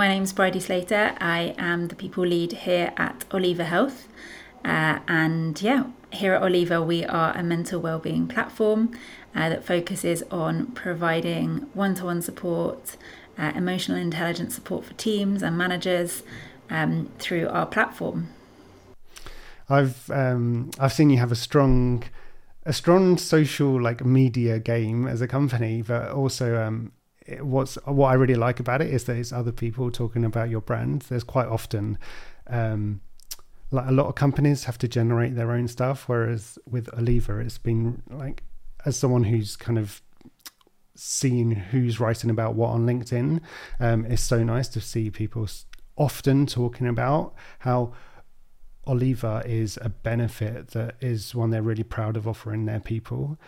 my name's Bridie Slater. I am the people lead here at Oliva Health. Uh, and yeah, here at Oliva, we are a mental wellbeing platform uh, that focuses on providing one to one support, uh, emotional intelligence support for teams and managers um, through our platform. I've um, I've seen you have a strong a strong social like media game as a company, but also um, what's what I really like about it is that it's other people talking about your brand. There's quite often um, like a lot of companies have to generate their own stuff, whereas with Oliva, it's been like as someone who's kind of seeing who's writing about what on LinkedIn, um, it's so nice to see people often talking about how Oliva is a benefit that is one they're really proud of offering their people.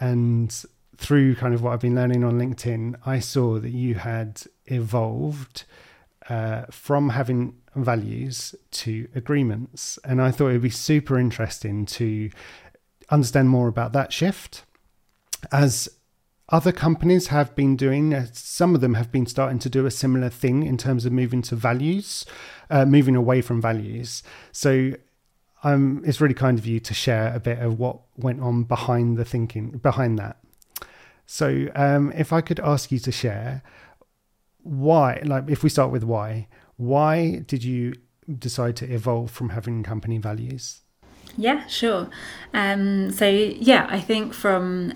And through kind of what I've been learning on LinkedIn, I saw that you had evolved uh, from having values to agreements. And I thought it would be super interesting to understand more about that shift. As other companies have been doing, uh, some of them have been starting to do a similar thing in terms of moving to values, uh, moving away from values. So um, it's really kind of you to share a bit of what went on behind the thinking behind that. So um, if I could ask you to share why, like if we start with why, why did you decide to evolve from having company values? Yeah, sure. Um, so yeah, I think from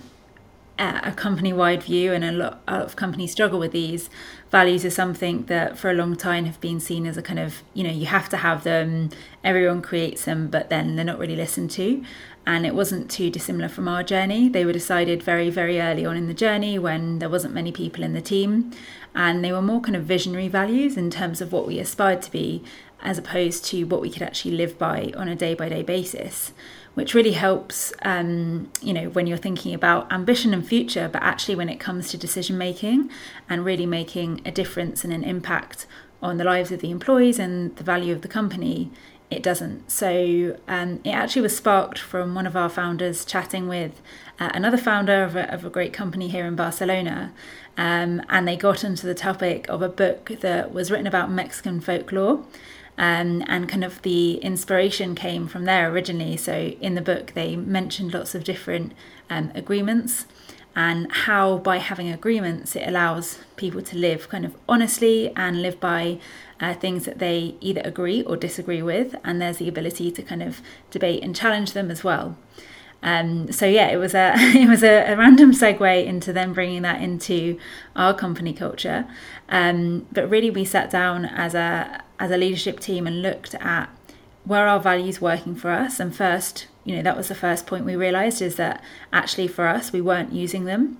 a company wide view, and a lot of companies struggle with these values, is something that for a long time have been seen as a kind of, you know, you have to have them, everyone creates them, but then they're not really listened to. And it wasn't too dissimilar from our journey. They were decided very, very early on in the journey when there wasn't many people in the team. And they were more kind of visionary values in terms of what we aspired to be, as opposed to what we could actually live by on a day by day basis which really helps, um, you know, when you're thinking about ambition and future, but actually when it comes to decision making and really making a difference and an impact on the lives of the employees and the value of the company, it doesn't. So um, it actually was sparked from one of our founders chatting with uh, another founder of a, of a, great company here in Barcelona. Um, and they got into the topic of a book that was written about Mexican folklore. Um, and kind of the inspiration came from there originally. So in the book, they mentioned lots of different um, agreements and how by having agreements it allows people to live kind of honestly and live by uh, things that they either agree or disagree with and there's the ability to kind of debate and challenge them as well um, so yeah, it was a it was a, a, random segue into then bringing that into our company culture. Um, but really, we sat down as a as a leadership team and looked at where our values working for us. And first, you know, that was the first point we realised is that actually for us we weren't using them.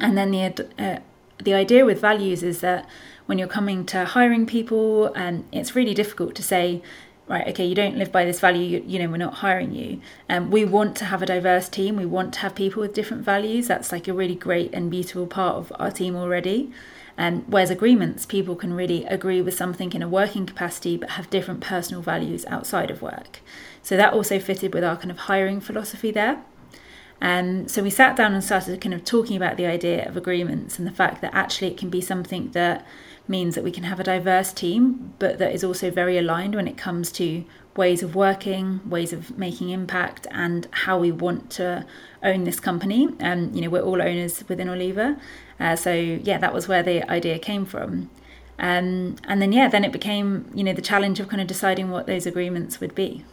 And then the uh, the idea with values is that when you're coming to hiring people, and um, it's really difficult to say right okay you don't live by this value you, you know we're not hiring you. Um, we want to have a diverse team we want to have people with different values that's like a really great and beautiful part of our team already. Um, whereas agreements people can really agree with something in a working capacity but have different personal values outside of work. So that also fitted with our kind of hiring philosophy there um, so we sat down and started kind of talking about the idea of agreements and the fact that actually it can be something that means that we can have a diverse team, but that is also very aligned when it comes to ways of working, ways of making impact, and how we want to own this company. And um, you know, we're all owners within Oliva, uh, so yeah, that was where the idea came from. Um, and then yeah, then it became you know the challenge of kind of deciding what those agreements would be.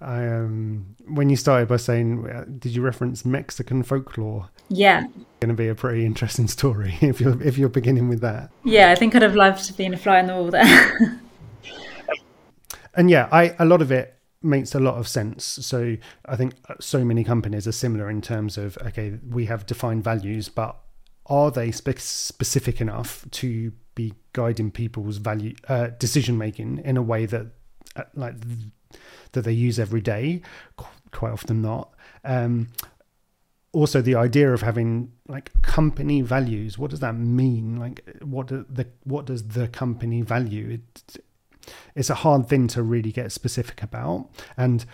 I um when you started by saying, uh, did you reference Mexican folklore? Yeah, going to be a pretty interesting story if you're if you're beginning with that. Yeah, I think I'd have loved being a fly on the wall there. and yeah, I a lot of it makes a lot of sense. So I think uh, so many companies are similar in terms of okay, we have defined values, but are they spe- specific enough to be guiding people's value uh, decision making in a way that uh, like that they use every day? Quite often not. Um, also, the idea of having like company values. What does that mean? Like, what do the what does the company value? It, it's a hard thing to really get specific about. And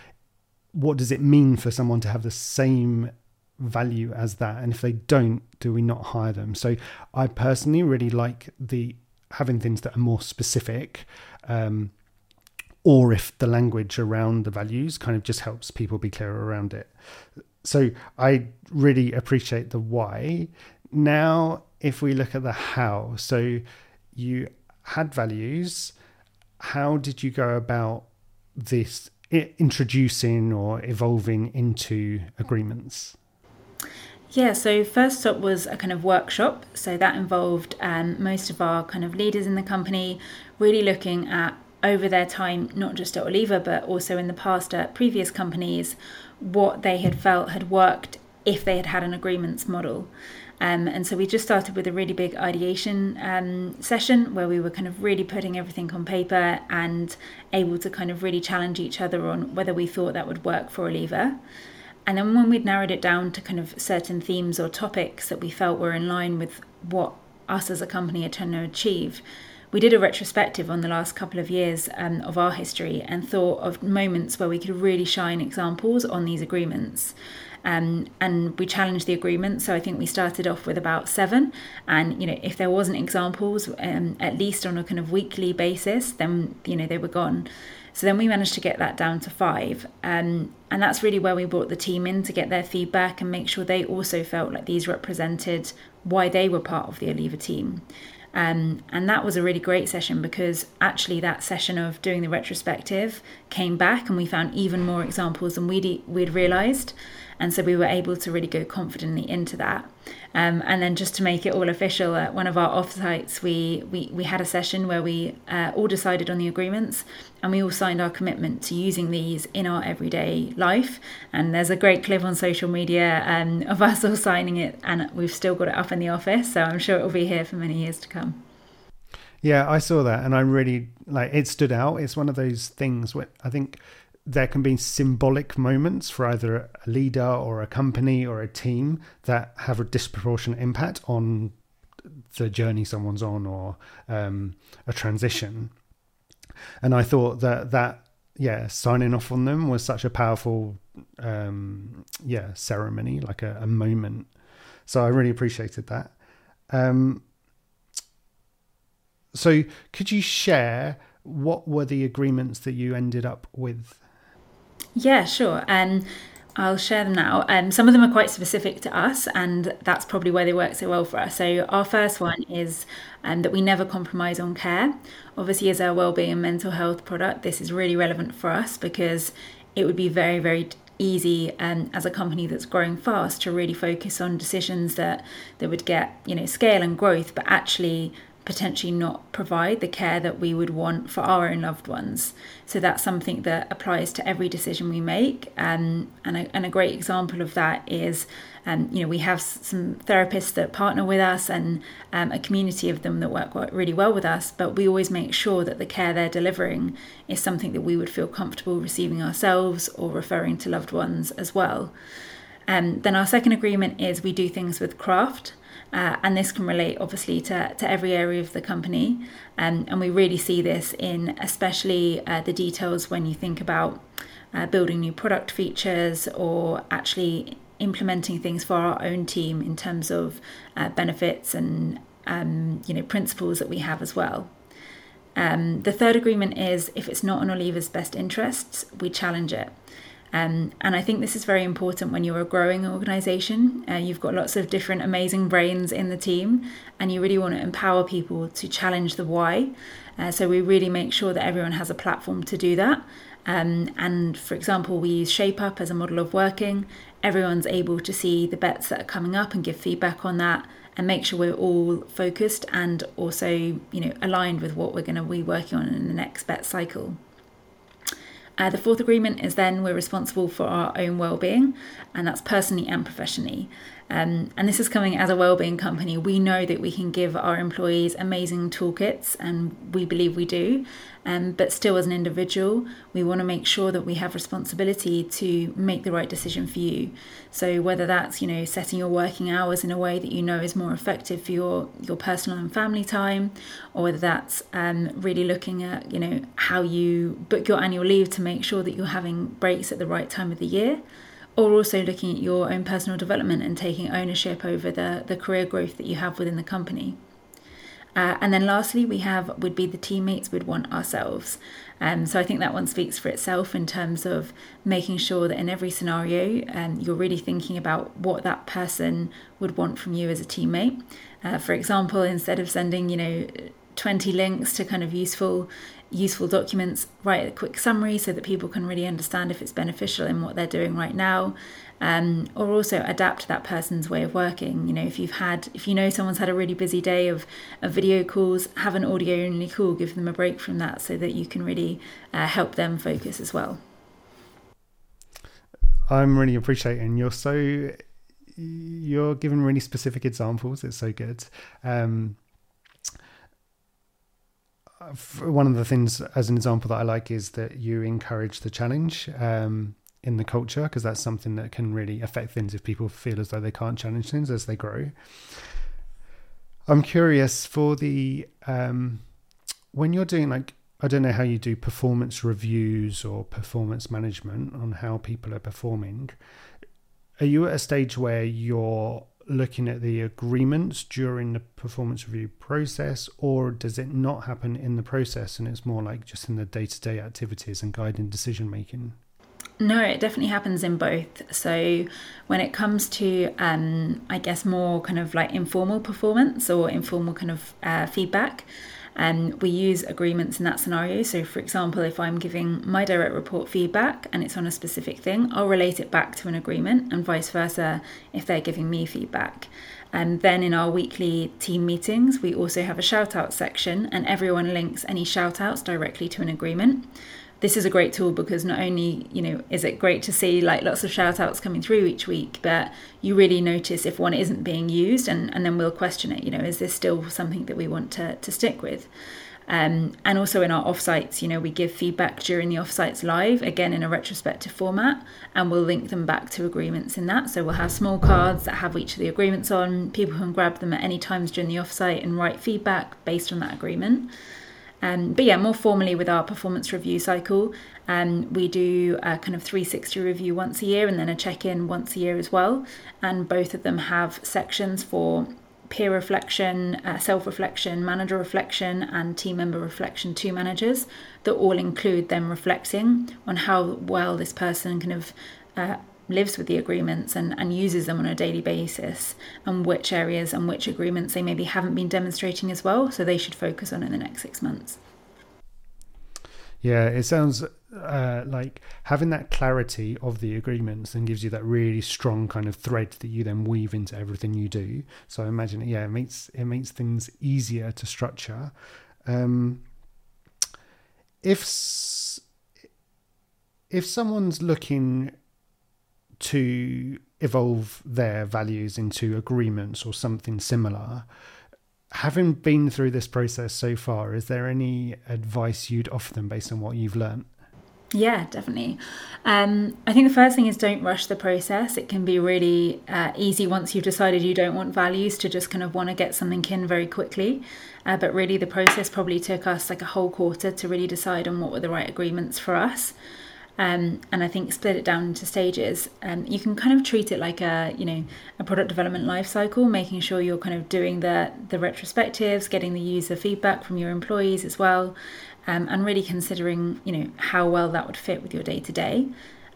what does it mean for someone to have the same value as that? And if they don't, do we not hire them? So, I personally really like the having things that are more specific. Um, or if the language around the values kind of just helps people be clearer around it. So I really appreciate the why. Now, if we look at the how, so you had values, how did you go about this introducing or evolving into agreements? Yeah, so first up was a kind of workshop. So that involved um, most of our kind of leaders in the company really looking at over their time, not just at Oliva, but also in the past at previous companies, what they had felt had worked if they had had an agreements model. Um, and so we just started with a really big ideation um, session where we were kind of really putting everything on paper and able to kind of really challenge each other on whether we thought that would work for Oliva. And then when we'd narrowed it down to kind of certain themes or topics that we felt were in line with what us as a company are trying to achieve, we did a retrospective on the last couple of years um, of our history and thought of moments where we could really shine examples on these agreements. Um, and we challenged the agreement. So I think we started off with about seven, and you know if there wasn't examples, um, at least on a kind of weekly basis, then you know they were gone. So then we managed to get that down to five, um, and that's really where we brought the team in to get their feedback and make sure they also felt like these represented why they were part of the Oliva team. Um, and that was a really great session because actually that session of doing the retrospective came back and we found even more examples than we'd, we'd realised. And so we were able to really go confidently into that. Um, and then just to make it all official, at one of our offsites, we, we, we had a session where we uh, all decided on the agreements and we all signed our commitment to using these in our everyday life. And there's a great clip on social media um, of us all signing it, and we've still got it up in the office. So I'm sure it will be here for many years to come. Yeah, I saw that and I really like it stood out. It's one of those things where I think there can be symbolic moments for either a leader or a company or a team that have a disproportionate impact on the journey someone's on or um, a transition. And I thought that that yeah signing off on them was such a powerful um, yeah ceremony, like a, a, moment. So I really appreciated that. Um, so could you share what were the agreements that you ended up with? Yeah, sure. Um, I'll share them now. Um, some of them are quite specific to us, and that's probably why they work so well for us. So, our first one is um, that we never compromise on care. Obviously, as our wellbeing and mental health product, this is really relevant for us because it would be very, very easy um, as a company that's growing fast to really focus on decisions that that would get you know scale and growth, but actually potentially not provide the care that we would want for our own loved ones. So that's something that applies to every decision we make. Um, and, a, and a great example of that is, um, you know, we have some therapists that partner with us and um, a community of them that work really well with us, but we always make sure that the care they're delivering is something that we would feel comfortable receiving ourselves or referring to loved ones as well. Um, then our second agreement is we do things with craft. Uh, and this can relate obviously to, to every area of the company. Um, and we really see this in especially uh, the details when you think about uh, building new product features or actually implementing things for our own team in terms of uh, benefits and um, you know principles that we have as well. Um, the third agreement is if it's not in Oliva's best interests, we challenge it. Um, and I think this is very important when you're a growing organization. Uh, you've got lots of different amazing brains in the team, and you really want to empower people to challenge the why. Uh, so we really make sure that everyone has a platform to do that. Um, and for example, we use ShapeUp as a model of working. Everyone's able to see the bets that are coming up and give feedback on that and make sure we're all focused and also, you know, aligned with what we're going to be working on in the next bet cycle. Uh, the fourth agreement is then we're responsible for our own well-being, and that's personally and professionally. Um, and this is coming as a wellbeing company. We know that we can give our employees amazing toolkits, and we believe we do. Um, but still, as an individual, we want to make sure that we have responsibility to make the right decision for you. So whether that's you know setting your working hours in a way that you know is more effective for your your personal and family time, or whether that's um, really looking at you know how you book your annual leave to make sure that you're having breaks at the right time of the year or also looking at your own personal development and taking ownership over the, the career growth that you have within the company. Uh, and then lastly, we have would be the teammates we'd want ourselves. Um, so I think that one speaks for itself in terms of making sure that in every scenario, um, you're really thinking about what that person would want from you as a teammate. Uh, for example, instead of sending, you know, 20 links to kind of useful useful documents, write a quick summary so that people can really understand if it's beneficial in what they're doing right now. Um, or also adapt that person's way of working. You know, if you've had, if you know someone's had a really busy day of, of video calls, have an audio only call, give them a break from that so that you can really uh, help them focus as well. I'm really appreciating you're so you're giving really specific examples. It's so good. Um, one of the things, as an example, that I like is that you encourage the challenge um, in the culture because that's something that can really affect things if people feel as though they can't challenge things as they grow. I'm curious for the um, when you're doing like I don't know how you do performance reviews or performance management on how people are performing. Are you at a stage where you're looking at the agreements during the performance review process, or does it not happen in the process and it's more like just in the day to day activities and guiding decision making? No, it definitely happens in both. So, when it comes to, um, I guess, more kind of like informal performance or informal kind of uh, feedback, um, we use agreements in that scenario. So, for example, if I'm giving my direct report feedback and it's on a specific thing, I'll relate it back to an agreement, and vice versa if they're giving me feedback. And then in our weekly team meetings, we also have a shout out section, and everyone links any shout outs directly to an agreement this is a great tool because not only you know is it great to see like lots of shout outs coming through each week but you really notice if one isn't being used and, and then we'll question it you know is this still something that we want to, to stick with? Um, and also in our offsites you know we give feedback during the offsites live again in a retrospective format and we'll link them back to agreements in that. So we'll have small cards that have each of the agreements on people can grab them at any times during the offsite and write feedback based on that agreement um, but yeah, more formally with our performance review cycle, um, we do a kind of 360 review once a year and then a check in once a year as well. And both of them have sections for peer reflection, uh, self reflection, manager reflection, and team member reflection to managers that all include them reflecting on how well this person kind of uh, lives with the agreements and, and uses them on a daily basis and which areas and which agreements they maybe haven't been demonstrating as well so they should focus on in the next six months. Yeah it sounds uh, like having that clarity of the agreements and gives you that really strong kind of thread that you then weave into everything you do. So i imagine yeah it makes it makes things easier to structure. Um, if if someone's looking to evolve their values into agreements or something similar. Having been through this process so far, is there any advice you'd offer them based on what you've learned? Yeah, definitely. Um, I think the first thing is don't rush the process. It can be really uh, easy once you've decided you don't want values to just kind of want to get something in very quickly. Uh, but really, the process probably took us like a whole quarter to really decide on what were the right agreements for us um, and I think split it down into stages. Um, you can kind of treat it like a you know a product development life cycle, making sure you're kind of doing the the retrospectives, getting the user feedback from your employees as well, um, and really considering you know how well that would fit with your day to day.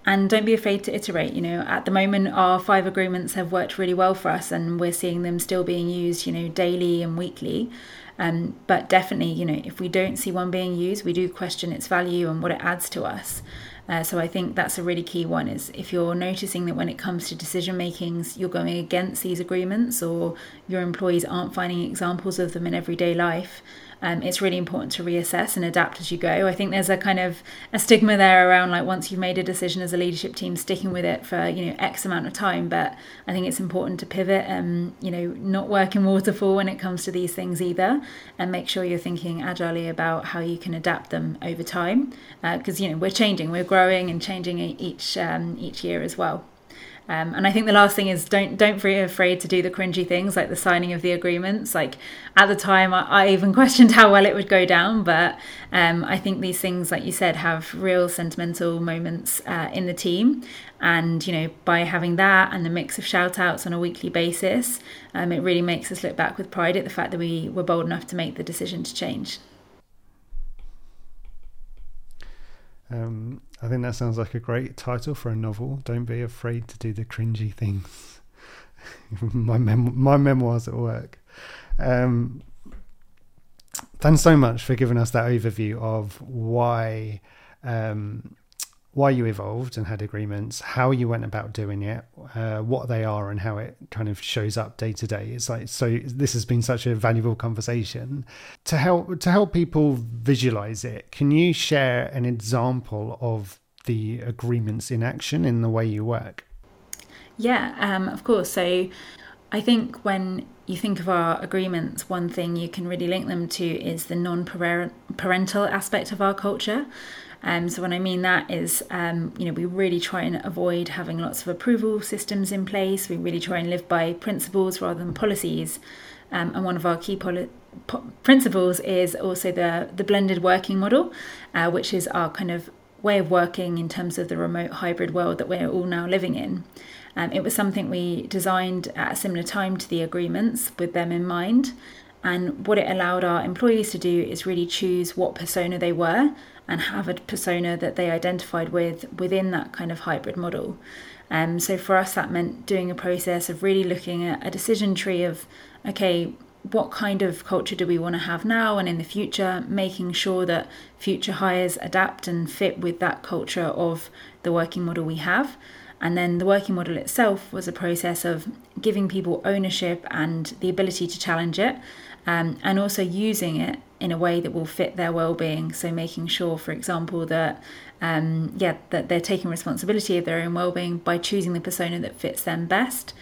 And don't be afraid to iterate. You know, at the moment, our five agreements have worked really well for us, and we're seeing them still being used, you know, daily and weekly. Um, but definitely, you know, if we don't see one being used, we do question its value and what it adds to us. Uh, so I think that's a really key one is if you're noticing that when it comes to decision makings, you're going against these agreements or your employees aren't finding examples of them in everyday life, um, it's really important to reassess and adapt as you go. I think there's a kind of a stigma there around like once you've made a decision as a leadership team, sticking with it for you know X amount of time. But I think it's important to pivot and you know not work in waterfall when it comes to these things either, and make sure you're thinking agilely about how you can adapt them over time because uh, you know we're changing, we're growing and changing each um, each year as well. Um, and I think the last thing is don't don't be afraid to do the cringy things like the signing of the agreements. Like at the time, I, I even questioned how well it would go down, but um, I think these things, like you said, have real sentimental moments uh, in the team. And you know, by having that and the mix of shout outs on a weekly basis, um, it really makes us look back with pride at the fact that we were bold enough to make the decision to change. Um, I think that sounds like a great title for a novel. Don't be afraid to do the cringy things. my mem- my memoirs at work. Um, thanks so much for giving us that overview of why um, why you evolved and had agreements, how you went about doing it, uh, what they are, and how it kind of shows up day to day. It's like so. This has been such a valuable conversation to help to help people visualize it. Can you share an example of the agreements in action in the way you work? Yeah, um, of course. So I think when you think of our agreements, one thing you can really link them to is the non parental aspect of our culture. Um, so when I mean that is, um, you know, we really try and avoid having lots of approval systems in place. We really try and live by principles rather than policies. Um, and one of our key poli- po- principles is also the the blended working model, uh, which is our kind of way of working in terms of the remote hybrid world that we're all now living in. Um, it was something we designed at a similar time to the agreements with them in mind. And what it allowed our employees to do is really choose what persona they were and have a persona that they identified with within that kind of hybrid model. Um, so for us, that meant doing a process of really looking at a decision tree of, okay, what kind of culture do we want to have now and in the future, making sure that future hires adapt and fit with that culture of the working model we have. And then the working model itself was a process of giving people ownership and the ability to challenge it, um, and also using it in a way that will fit their well-being. So making sure, for example, that um, yeah, that they're taking responsibility of their own well-being by choosing the persona that fits them best.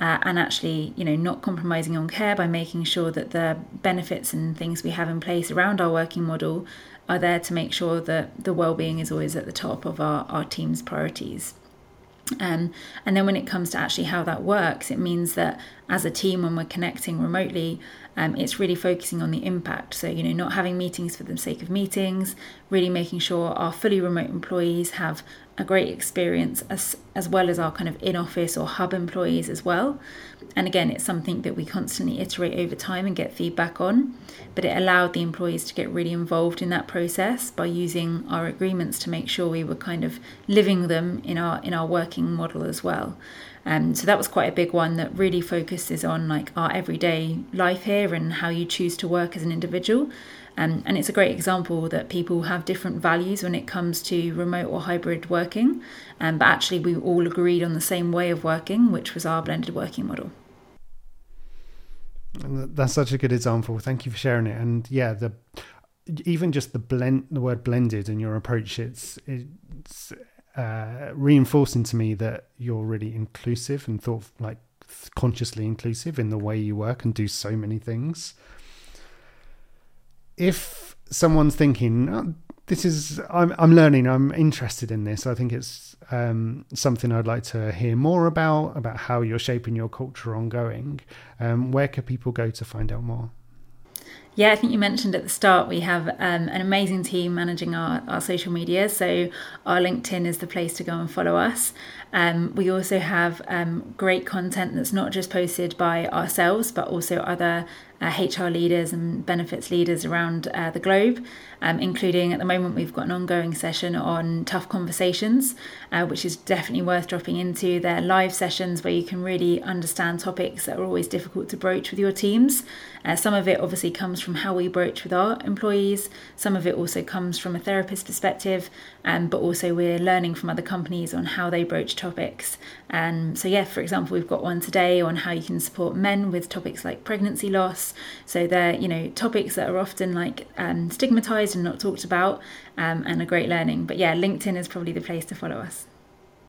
Uh, and actually, you know, not compromising on care by making sure that the benefits and things we have in place around our working model are there to make sure that the well-being is always at the top of our, our team's priorities. Um, and then when it comes to actually how that works, it means that as a team, when we're connecting remotely, um, it's really focusing on the impact. So, you know, not having meetings for the sake of meetings, really making sure our fully remote employees have a great experience as, as well as our kind of in office or hub employees as well. And again, it's something that we constantly iterate over time and get feedback on. But it allowed the employees to get really involved in that process by using our agreements to make sure we were kind of living them in our in our working model as well. Um, so that was quite a big one that really focuses on like our everyday life here and how you choose to work as an individual. And it's a great example that people have different values when it comes to remote or hybrid working. Um, but actually, we all agreed on the same way of working, which was our blended working model. And That's such a good example. Thank you for sharing it. And yeah, the even just the blend, the word blended, and your approach, it's it's uh, reinforcing to me that you're really inclusive and thought like consciously inclusive in the way you work and do so many things. If someone's thinking, oh, this is, I'm, I'm learning, I'm interested in this, I think it's um, something I'd like to hear more about, about how you're shaping your culture ongoing. Um, where can people go to find out more? Yeah, I think you mentioned at the start we have um, an amazing team managing our, our social media. So, our LinkedIn is the place to go and follow us. Um, we also have um, great content that's not just posted by ourselves, but also other uh, HR leaders and benefits leaders around uh, the globe, um, including at the moment we've got an ongoing session on tough conversations, uh, which is definitely worth dropping into. They're live sessions where you can really understand topics that are always difficult to broach with your teams. Uh, some of it obviously comes from how we broach with our employees, some of it also comes from a therapist perspective, um, but also we're learning from other companies on how they broach topics. Um, so, yeah, for example, we've got one today on how you can support men with topics like pregnancy loss. So, they're, you know, topics that are often like um, stigmatized and not talked about um, and a great learning. But yeah, LinkedIn is probably the place to follow us.